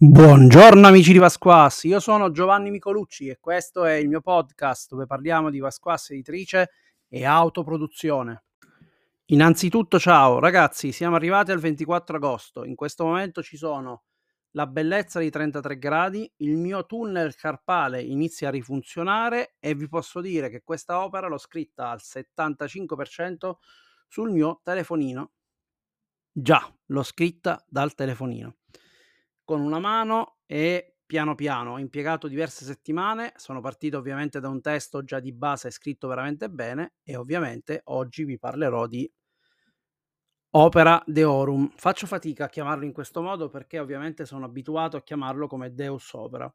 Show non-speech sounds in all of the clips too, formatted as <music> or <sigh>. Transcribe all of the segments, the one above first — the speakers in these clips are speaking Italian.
Buongiorno amici di Vasquas, io sono Giovanni Micolucci e questo è il mio podcast dove parliamo di Vasquas editrice e autoproduzione. Innanzitutto ciao ragazzi, siamo arrivati al 24 agosto, in questo momento ci sono la bellezza di 33 gradi, il mio tunnel carpale inizia a rifunzionare e vi posso dire che questa opera l'ho scritta al 75% sul mio telefonino. Già, l'ho scritta dal telefonino con una mano e piano piano. Ho impiegato diverse settimane, sono partito ovviamente da un testo già di base scritto veramente bene e ovviamente oggi vi parlerò di Opera Deorum. Faccio fatica a chiamarlo in questo modo perché ovviamente sono abituato a chiamarlo come Deus Opera.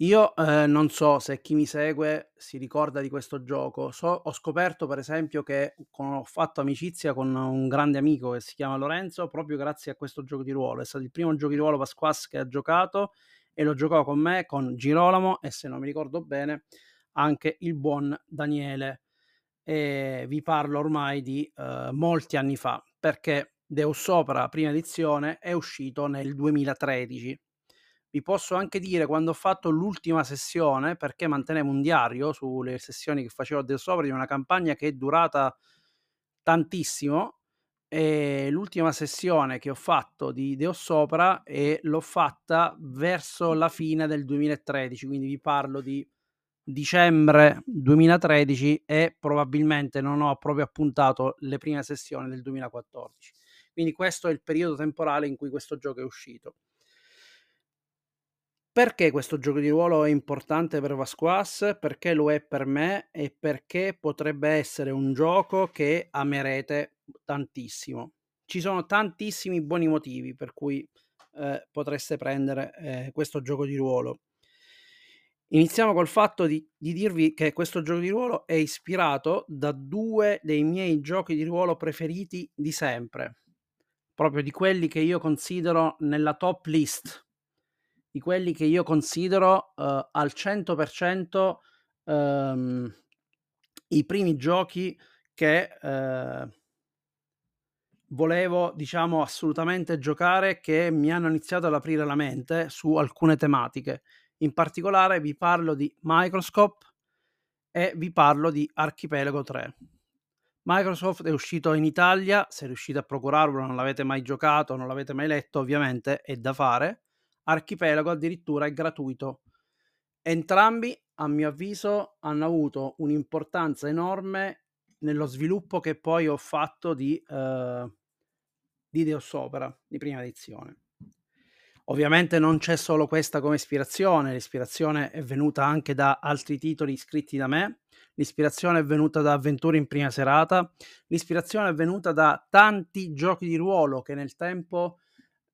Io eh, non so se chi mi segue si ricorda di questo gioco. So, ho scoperto, per esempio, che con, ho fatto amicizia con un grande amico che si chiama Lorenzo proprio grazie a questo gioco di ruolo. È stato il primo gioco di ruolo Pasquas che ha giocato e lo giocò con me, con Girolamo e se non mi ricordo bene anche il buon Daniele. E vi parlo ormai di uh, molti anni fa perché Deus Sopra, prima edizione, è uscito nel 2013 vi posso anche dire quando ho fatto l'ultima sessione, perché mantenevo un diario sulle sessioni che facevo del sopra di una campagna che è durata tantissimo. E l'ultima sessione che ho fatto di Deo Sopra e l'ho fatta verso la fine del 2013, quindi vi parlo di dicembre 2013 e probabilmente non ho proprio appuntato le prime sessioni del 2014. Quindi questo è il periodo temporale in cui questo gioco è uscito. Perché questo gioco di ruolo è importante per Vasquas? Perché lo è per me e perché potrebbe essere un gioco che amerete tantissimo. Ci sono tantissimi buoni motivi per cui eh, potreste prendere eh, questo gioco di ruolo. Iniziamo col fatto di, di, dirvi che questo gioco di ruolo è ispirato da due dei miei giochi di ruolo preferiti di sempre, proprio di quelli che io considero nella top list di quelli che io considero uh, al 100% um, i primi giochi che uh, volevo, diciamo, assolutamente giocare, che mi hanno iniziato ad aprire la mente su alcune tematiche. In particolare vi parlo di Microscope e vi parlo di Archipelago 3. Microsoft è uscito in Italia, se riuscite a procurarlo, non l'avete mai giocato, non l'avete mai letto, ovviamente è da fare. Archipelago addirittura è gratuito. Entrambi, a mio avviso, hanno avuto un'importanza enorme nello sviluppo che poi ho fatto di, uh, di Deus Opera di prima edizione. Ovviamente non c'è solo questa come ispirazione, l'ispirazione è venuta anche da altri titoli scritti da me, l'ispirazione è venuta da avventure in prima serata, l'ispirazione è venuta da tanti giochi di ruolo che nel tempo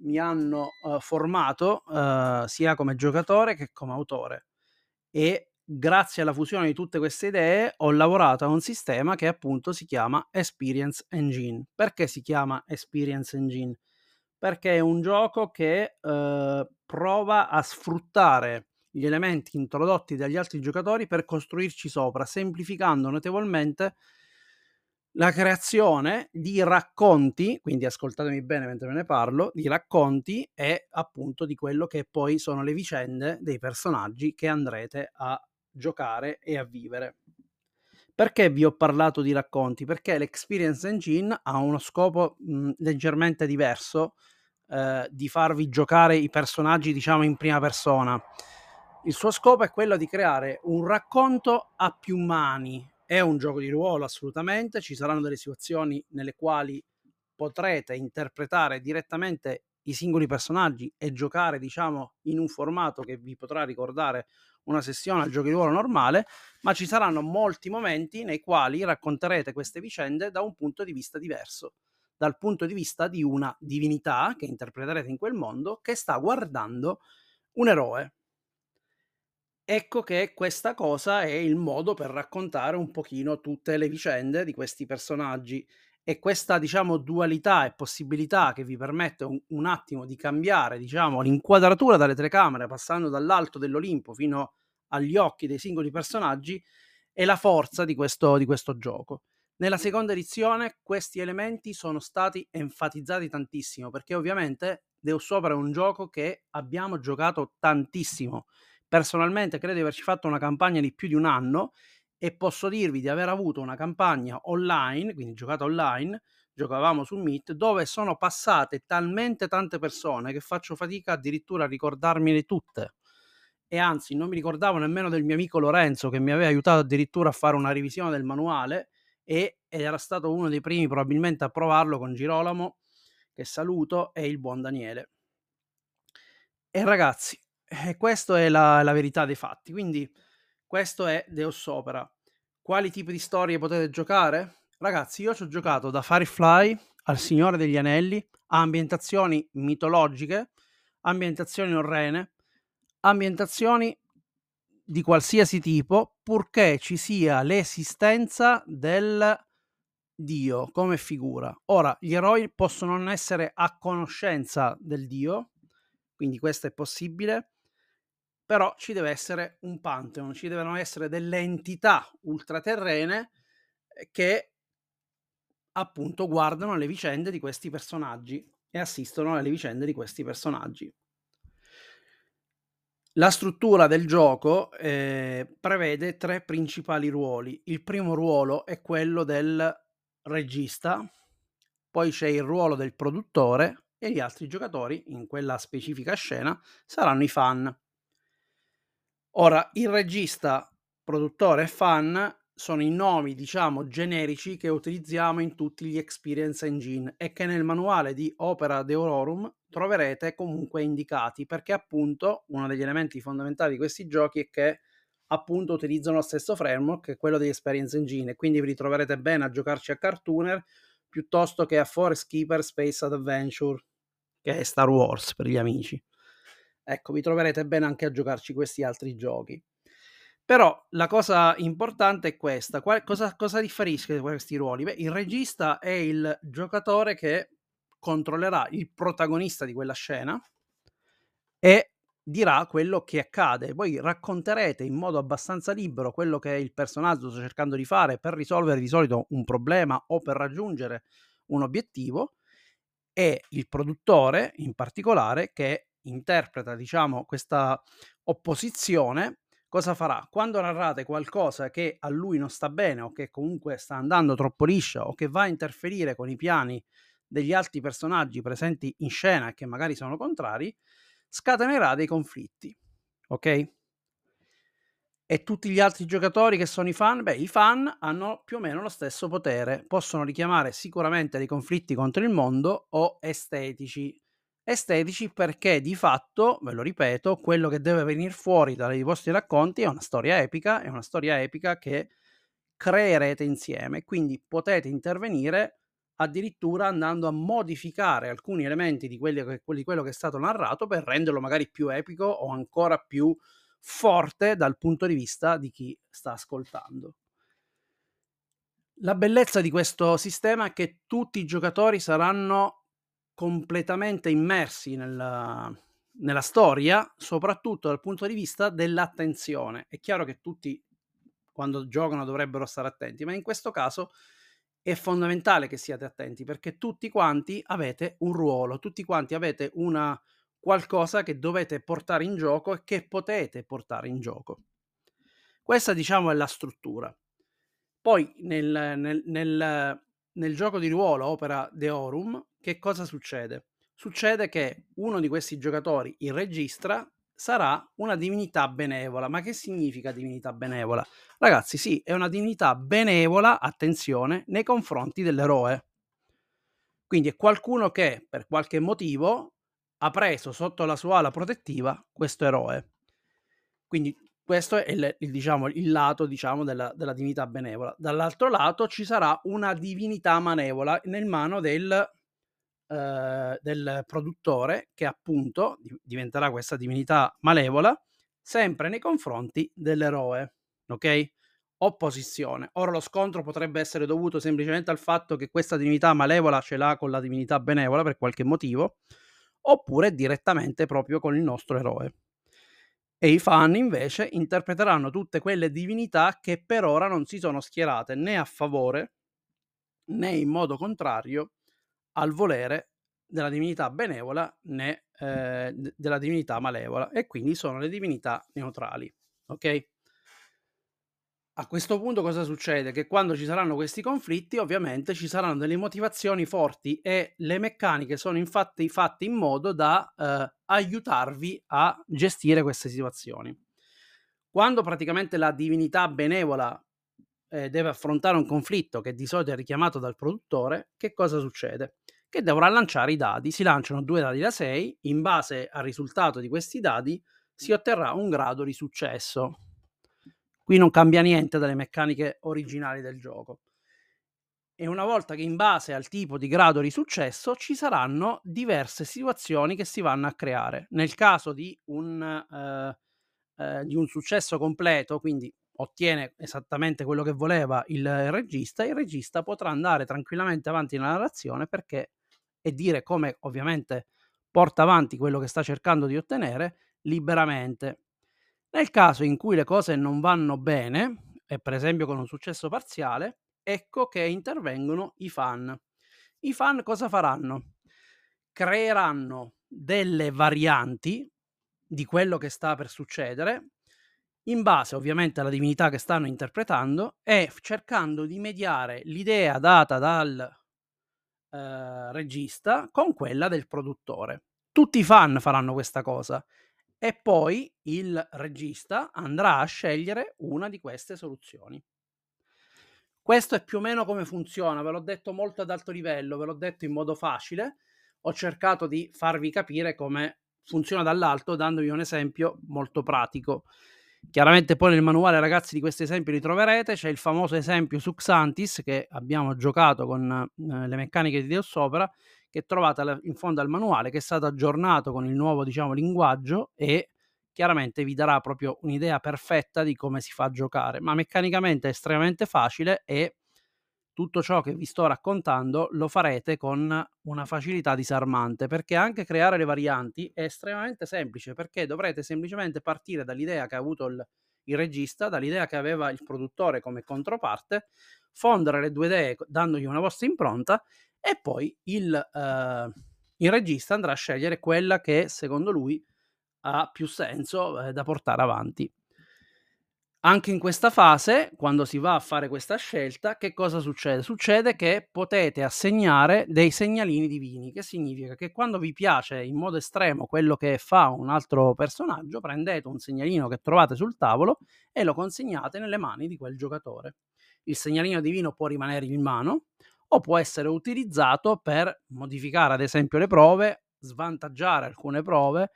mi hanno uh, formato uh, sia come giocatore che come autore e grazie alla fusione di tutte queste idee ho lavorato a un sistema che appunto si chiama Experience Engine. Perché si chiama Experience Engine? Perché è un gioco che uh, prova a sfruttare gli elementi introdotti dagli altri giocatori per costruirci sopra, semplificando notevolmente la creazione di racconti, quindi ascoltatemi bene mentre ve ne parlo, di racconti e appunto di quello che poi sono le vicende dei personaggi che andrete a giocare e a vivere. Perché vi ho parlato di racconti? Perché l'Experience Engine ha uno scopo mh, leggermente diverso eh, di farvi giocare i personaggi, diciamo, in prima persona. Il suo scopo è quello di creare un racconto a più mani, è un gioco di ruolo assolutamente, ci saranno delle situazioni nelle quali potrete interpretare direttamente i singoli personaggi e giocare, diciamo, in un formato che vi potrà ricordare una sessione al gioco di ruolo normale, ma ci saranno molti momenti nei quali racconterete queste vicende da un punto di vista diverso, dal punto di vista di una divinità che interpreterete in quel mondo che sta guardando un eroe, Ecco che questa cosa è il modo per raccontare un pochino tutte le vicende di questi personaggi e questa diciamo dualità e possibilità che vi permette un, un attimo di cambiare diciamo l'inquadratura dalle telecamere passando dall'alto dell'Olimpo fino agli occhi dei singoli personaggi è la forza di questo, di questo gioco. Nella seconda edizione questi elementi sono stati enfatizzati tantissimo perché ovviamente Deus Opera è un gioco che abbiamo giocato tantissimo. Personalmente credo di averci fatto una campagna di più di un anno e posso dirvi di aver avuto una campagna online, quindi giocata online, giocavamo su Meet, dove sono passate talmente tante persone che faccio fatica addirittura a ricordarmene tutte. E anzi, non mi ricordavo nemmeno del mio amico Lorenzo che mi aveva aiutato addirittura a fare una revisione del manuale e era stato uno dei primi probabilmente a provarlo con Girolamo, che saluto, e il buon Daniele. E ragazzi, eh, questa è la, la verità dei fatti. Quindi questo è Deus Opera. Quali tipi di storie potete giocare? Ragazzi, io ci ho giocato da Firefly al Signore degli Anelli a ambientazioni mitologiche, ambientazioni orrene, ambientazioni di qualsiasi tipo, purché ci sia l'esistenza del Dio come figura. Ora, gli eroi possono non essere a conoscenza del Dio, quindi questo è possibile, però ci deve essere un pantheon, ci devono essere delle entità ultraterrene eh, che appunto guardano le vicende di questi personaggi e assistono alle vicende di questi personaggi. La struttura del gioco eh, prevede tre principali ruoli. Il primo ruolo è quello del regista, poi c'è il ruolo del produttore e gli altri giocatori in quella specifica scena saranno i fan. Ora, il regista, produttore e fan sono i nomi, diciamo, generici che utilizziamo in tutti gli experience engine e che nel manuale di Opera Deorum troverete comunque indicati perché appunto uno degli elementi fondamentali di questi giochi è che appunto utilizzano lo stesso framework quello degli experience engine quindi vi ritroverete bene a giocarci a Cartooner piuttosto che a Forest Keeper Space Adventure che è Star Wars per gli amici ecco vi troverete bene anche a giocarci questi altri giochi però la cosa importante è questa Qual- cosa, cosa differisce questi ruoli? Beh, il regista è il giocatore che controllerà il protagonista di quella scena e dirà quello che accade. Voi racconterete in modo abbastanza libero quello che il personaggio sta cercando di fare per risolvere di solito un problema o per raggiungere un obiettivo e il produttore in particolare che interpreta diciamo questa opposizione cosa farà? Quando narrate qualcosa che a lui non sta bene o che comunque sta andando troppo liscia o che va a interferire con i piani degli altri personaggi presenti in scena e che magari sono contrari, scatenerà dei conflitti. Ok? E tutti gli altri giocatori che sono i fan, beh, i fan hanno più o meno lo stesso potere, possono richiamare sicuramente dei conflitti contro il mondo o estetici. Estetici perché di fatto, ve lo ripeto, quello che deve venire fuori dai vostri racconti è una storia epica, è una storia epica che creerete insieme, quindi potete intervenire addirittura andando a modificare alcuni elementi di, quelli, di quello che è stato narrato per renderlo magari più epico o ancora più forte dal punto di vista di chi sta ascoltando. La bellezza di questo sistema è che tutti i giocatori saranno completamente immersi nella, nella storia, soprattutto dal punto di vista dell'attenzione. È chiaro che tutti quando giocano dovrebbero stare attenti, ma in questo caso è fondamentale che siate attenti perché tutti quanti avete un ruolo, tutti quanti avete una qualcosa che dovete portare in gioco e che potete portare in gioco. Questa diciamo è la struttura. Poi nel, nel, nel, nel gioco di ruolo Opera Deorum che cosa succede? Succede che uno di questi giocatori, il regista, sarà una divinità benevola. Ma che significa divinità benevola? Ragazzi, sì, è una divinità benevola, attenzione, nei confronti dell'eroe. Quindi è qualcuno che per qualche motivo ha preso sotto la sua ala protettiva questo eroe. Quindi questo è il, il, diciamo, il lato diciamo, della, della, divinità benevola. Dall'altro lato ci sarà una divinità manevola nel mano del eh, del produttore che appunto diventerà questa divinità malevola sempre nei confronti dell'eroe, ok? Opposizione. Ora lo scontro potrebbe essere dovuto semplicemente al fatto che questa divinità malevola ce l'ha con la divinità benevola per qualche motivo, oppure direttamente proprio con il nostro eroe. E i fan invece interpreteranno tutte quelle divinità che per ora non si sono schierate né a favore né in modo contrario al volere della divinità benevola né eh, della divinità malevola e quindi sono le divinità neutrali. Ok? A questo punto cosa succede? Che quando ci saranno questi conflitti, ovviamente ci saranno delle motivazioni forti e le meccaniche sono infatti fatte in modo da eh, aiutarvi a gestire queste situazioni. Quando praticamente la divinità benevola eh, deve affrontare un conflitto che di solito è richiamato dal produttore, che cosa succede? Che dovrà lanciare i dadi. Si lanciano due dadi da 6, in base al risultato di questi dadi si otterrà un grado di successo Qui non cambia niente dalle meccaniche originali del gioco. E una volta che in base al tipo di grado di successo ci saranno diverse situazioni che si vanno a creare. Nel caso di un, eh, eh, di un successo completo, quindi ottiene esattamente quello che voleva il regista, il regista potrà andare tranquillamente avanti nella narrazione perché e dire come ovviamente porta avanti quello che sta cercando di ottenere liberamente. Nel caso in cui le cose non vanno bene, e per esempio con un successo parziale, ecco che intervengono i fan. I fan cosa faranno? Creeranno delle varianti di quello che sta per succedere, in base ovviamente alla divinità che stanno interpretando e cercando di mediare l'idea data dal eh, regista con quella del produttore. Tutti i fan faranno questa cosa e poi il regista andrà a scegliere una di queste soluzioni. Questo è più o meno come funziona, ve l'ho detto molto ad alto livello, ve l'ho detto in modo facile, ho cercato di farvi capire come funziona dall'alto dandovi un esempio molto pratico. Chiaramente poi nel manuale ragazzi di questi esempi li troverete, c'è il famoso esempio su Xantis che abbiamo giocato con eh, le meccaniche di Deus Opera che trovate in fondo al manuale, che è stato aggiornato con il nuovo diciamo, linguaggio e chiaramente vi darà proprio un'idea perfetta di come si fa a giocare, ma meccanicamente è estremamente facile e tutto ciò che vi sto raccontando lo farete con una facilità disarmante, perché anche creare le varianti è estremamente semplice, perché dovrete semplicemente partire dall'idea che ha avuto il, il regista, dall'idea che aveva il produttore come controparte, fondere le due idee dandogli una vostra impronta e poi il, eh, il regista andrà a scegliere quella che secondo lui ha più senso eh, da portare avanti. Anche in questa fase, quando si va a fare questa scelta, che cosa succede? Succede che potete assegnare dei segnalini divini, che significa che quando vi piace in modo estremo quello che fa un altro personaggio, prendete un segnalino che trovate sul tavolo e lo consegnate nelle mani di quel giocatore. Il segnalino divino può rimanere in mano, o può essere utilizzato per modificare ad esempio le prove, svantaggiare alcune prove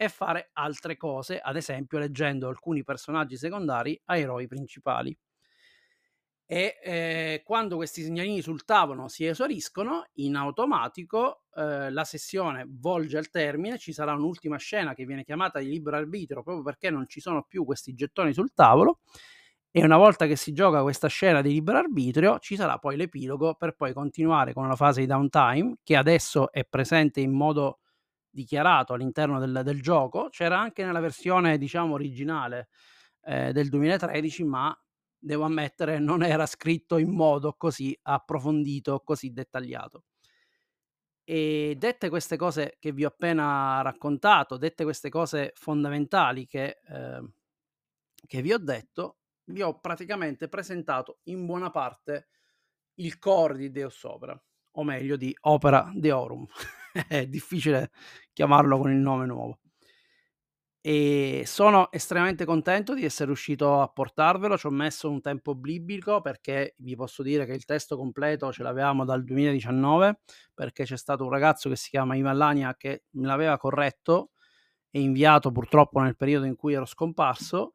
e fare altre cose, ad esempio leggendo alcuni personaggi secondari a eroi principali. E eh, quando questi segnalini sul tavolo si esauriscono, in automatico eh, la sessione volge al termine, ci sarà un'ultima scena che viene chiamata di libero arbitro proprio perché non ci sono più questi gettoni sul tavolo e una volta che si gioca questa scena di libero arbitrio ci sarà poi l'epilogo per poi continuare con la fase di downtime che adesso è presente in modo dichiarato all'interno del, del gioco c'era anche nella versione diciamo originale eh, del 2013 ma devo ammettere non era scritto in modo così approfondito così dettagliato. E dette queste cose che vi ho appena raccontato dette queste cose fondamentali che, eh, che vi ho detto vi ho praticamente presentato in buona parte il core di Deus Opera, o meglio di Opera Deorum. <laughs> È difficile chiamarlo con il nome nuovo. E sono estremamente contento di essere riuscito a portarvelo. Ci ho messo un tempo biblico perché vi posso dire che il testo completo ce l'avevamo dal 2019 perché c'è stato un ragazzo che si chiama Ivan che me l'aveva corretto e inviato purtroppo nel periodo in cui ero scomparso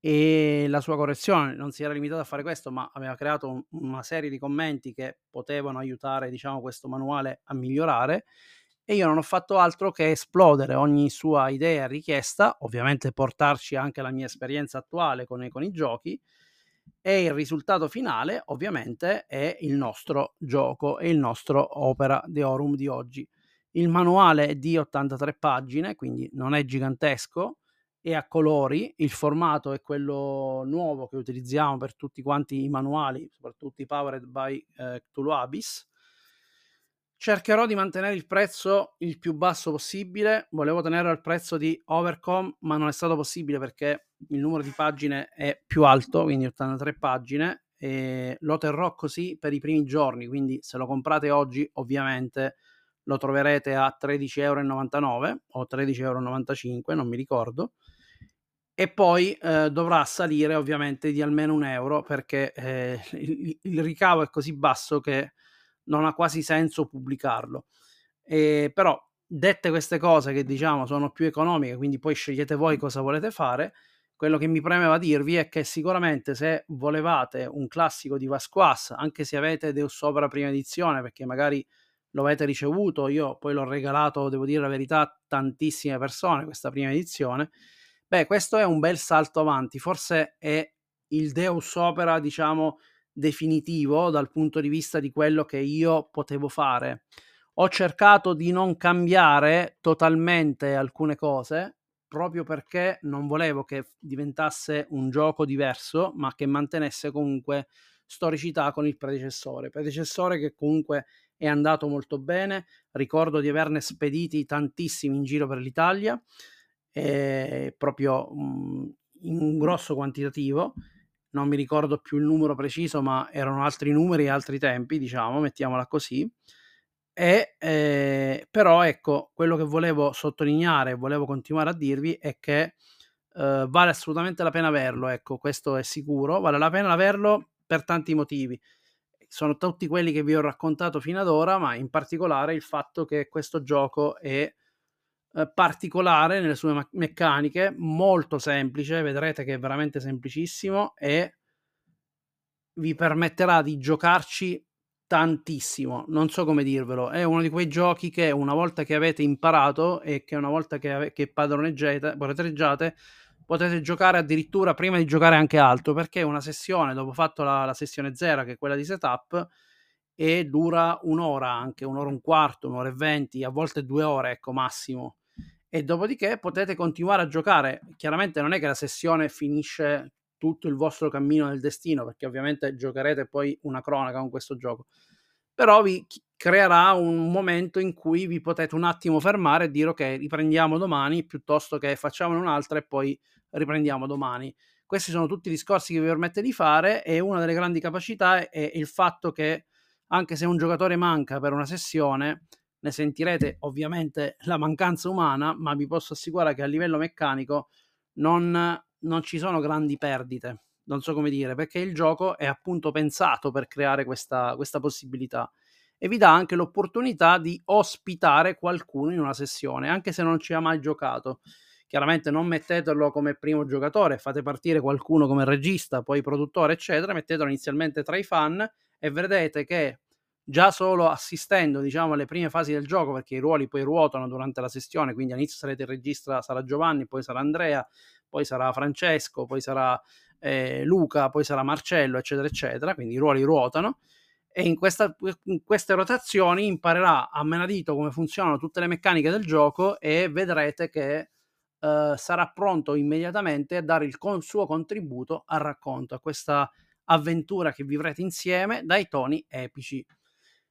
e la sua correzione non si era limitata a fare questo, ma aveva creato un, una serie di commenti che potevano aiutare, diciamo, questo manuale a migliorare. E io non ho fatto altro che esplodere ogni sua idea e richiesta, ovviamente portarci anche la mia esperienza attuale con, con i giochi. E il risultato finale, ovviamente, è il nostro gioco e il nostro opera di Orum di oggi. Il manuale è di 83 pagine, quindi non è gigantesco, e a colori, il formato è quello nuovo che utilizziamo per tutti quanti i manuali, soprattutto i powered by eh, Cthulhu Abyss. Cercherò di mantenere il prezzo il più basso possibile. Volevo tenerlo al prezzo di Overcom, ma non è stato possibile perché il numero di pagine è più alto, quindi 83 pagine, e lo terrò così per i primi giorni, quindi se lo comprate oggi ovviamente lo troverete a 13,99€ o 13,95€, non mi ricordo, e poi eh, dovrà salire ovviamente di almeno un euro perché eh, il, il ricavo è così basso che non ha quasi senso pubblicarlo. E, però, dette queste cose che diciamo sono più economiche, quindi poi scegliete voi cosa volete fare, quello che mi premeva dirvi è che sicuramente se volevate un classico di Vasquas, anche se avete Deus Opera prima edizione, perché magari lo avete ricevuto, io poi l'ho regalato, devo dire la verità, a tantissime persone questa prima edizione, beh, questo è un bel salto avanti, forse è il Deus Opera, diciamo, definitivo dal punto di vista di quello che io potevo fare. Ho cercato di non cambiare totalmente alcune cose proprio perché non volevo che diventasse un gioco diverso, ma che mantenesse comunque storicità con il predecessore. Predecessore che comunque è andato molto bene, ricordo di averne spediti tantissimi in giro per l'Italia, eh, proprio mh, in un grosso quantitativo non mi ricordo più il numero preciso, ma erano altri numeri e altri tempi, diciamo, mettiamola così. E, eh, però ecco, quello che volevo sottolineare, volevo continuare a dirvi è che eh, vale assolutamente la pena averlo, ecco, questo è sicuro, vale la pena averlo per tanti motivi. Sono tutti quelli che vi ho raccontato fino ad ora, ma in particolare il fatto che questo gioco è eh, particolare nelle sue ma- meccaniche, molto semplice, vedrete che è veramente semplicissimo e vi permetterà di giocarci tantissimo, non so come dirvelo, è uno di quei giochi che una volta che avete imparato e che una volta che, ave- che padroneggiate, padroneggiate potete giocare addirittura prima di giocare anche altro, perché una sessione, dopo fatto la, la sessione zero, che è quella di setup, e dura un'ora anche, un'ora e un quarto, un'ora e venti, a volte due ore, ecco, massimo e dopodiché potete continuare a giocare. Chiaramente non è che la sessione finisce tutto il vostro cammino nel destino, perché ovviamente giocherete poi una cronaca con questo gioco, però vi creerà un momento in cui vi potete un attimo fermare e dire ok, riprendiamo domani piuttosto che facciamone un'altra e poi riprendiamo domani. Questi sono tutti i discorsi che vi permette di fare e una delle grandi capacità è il fatto che anche se un giocatore manca per una sessione, ne sentirete ovviamente la mancanza umana, ma vi posso assicurare che a livello meccanico non, non ci sono grandi perdite. Non so come dire, perché il gioco è appunto pensato per creare questa, questa possibilità e vi dà anche l'opportunità di ospitare qualcuno in una sessione, anche se non ci ha mai giocato. Chiaramente non mettetelo come primo giocatore, fate partire qualcuno come regista, poi produttore, eccetera, mettetelo inizialmente tra i fan e vedrete che già solo assistendo diciamo alle prime fasi del gioco perché i ruoli poi ruotano durante la sessione quindi all'inizio sarete il regista sarà Giovanni poi sarà Andrea poi sarà Francesco poi sarà eh, Luca poi sarà Marcello eccetera eccetera quindi i ruoli ruotano. E in, questa, in queste rotazioni imparerà a menadito come funzionano tutte le meccaniche del gioco e vedrete che eh, sarà pronto immediatamente a dare il con, suo contributo al racconto a questa avventura che vivrete insieme dai toni epici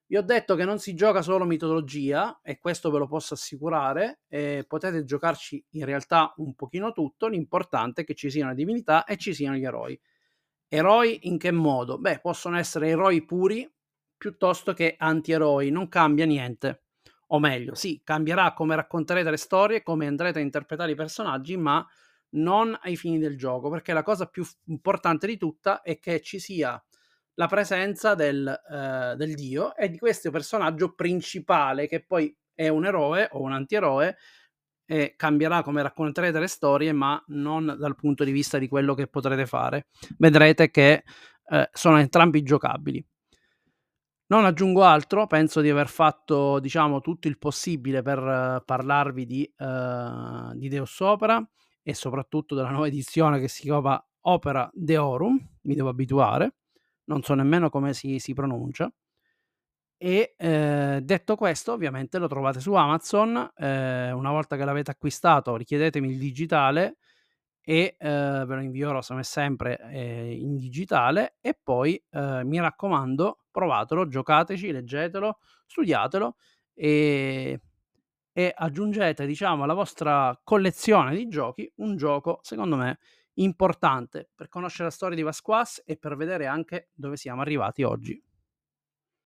vi ho detto che non si gioca solo mitologia e questo ve lo posso assicurare, eh, potete giocarci in realtà un pochino tutto, l'importante è che ci siano le divinità e ci siano gli eroi. Eroi in che modo? Beh, possono essere eroi puri piuttosto che anti-eroi, non cambia niente. O meglio, sì, cambierà come racconterete le storie, come andrete a interpretare i personaggi, ma non ai fini del gioco, perché la cosa più importante di tutta è che ci sia la presenza del, eh, del dio e di questo personaggio principale che poi è un eroe o un antieroe e cambierà come racconterete le storie, ma non dal punto di vista di quello che potrete fare. Vedrete che eh, sono entrambi giocabili. Non aggiungo altro, penso di aver fatto diciamo tutto il possibile per uh, parlarvi di, uh, di Deus Opera e soprattutto della nuova edizione che si chiama Opera Deorum, mi devo abituare non so nemmeno come si, si pronuncia. E eh, detto questo, ovviamente lo trovate su Amazon. Eh, una volta che l'avete acquistato, richiedetemi il digitale e eh, ve lo invierò come sempre eh, in digitale. E poi eh, mi raccomando, provatelo, giocateci, leggetelo, studiatelo e e aggiungete, diciamo, alla vostra collezione di giochi un gioco, secondo me, importante per conoscere la storia di Vasquaz e per vedere anche dove siamo arrivati oggi.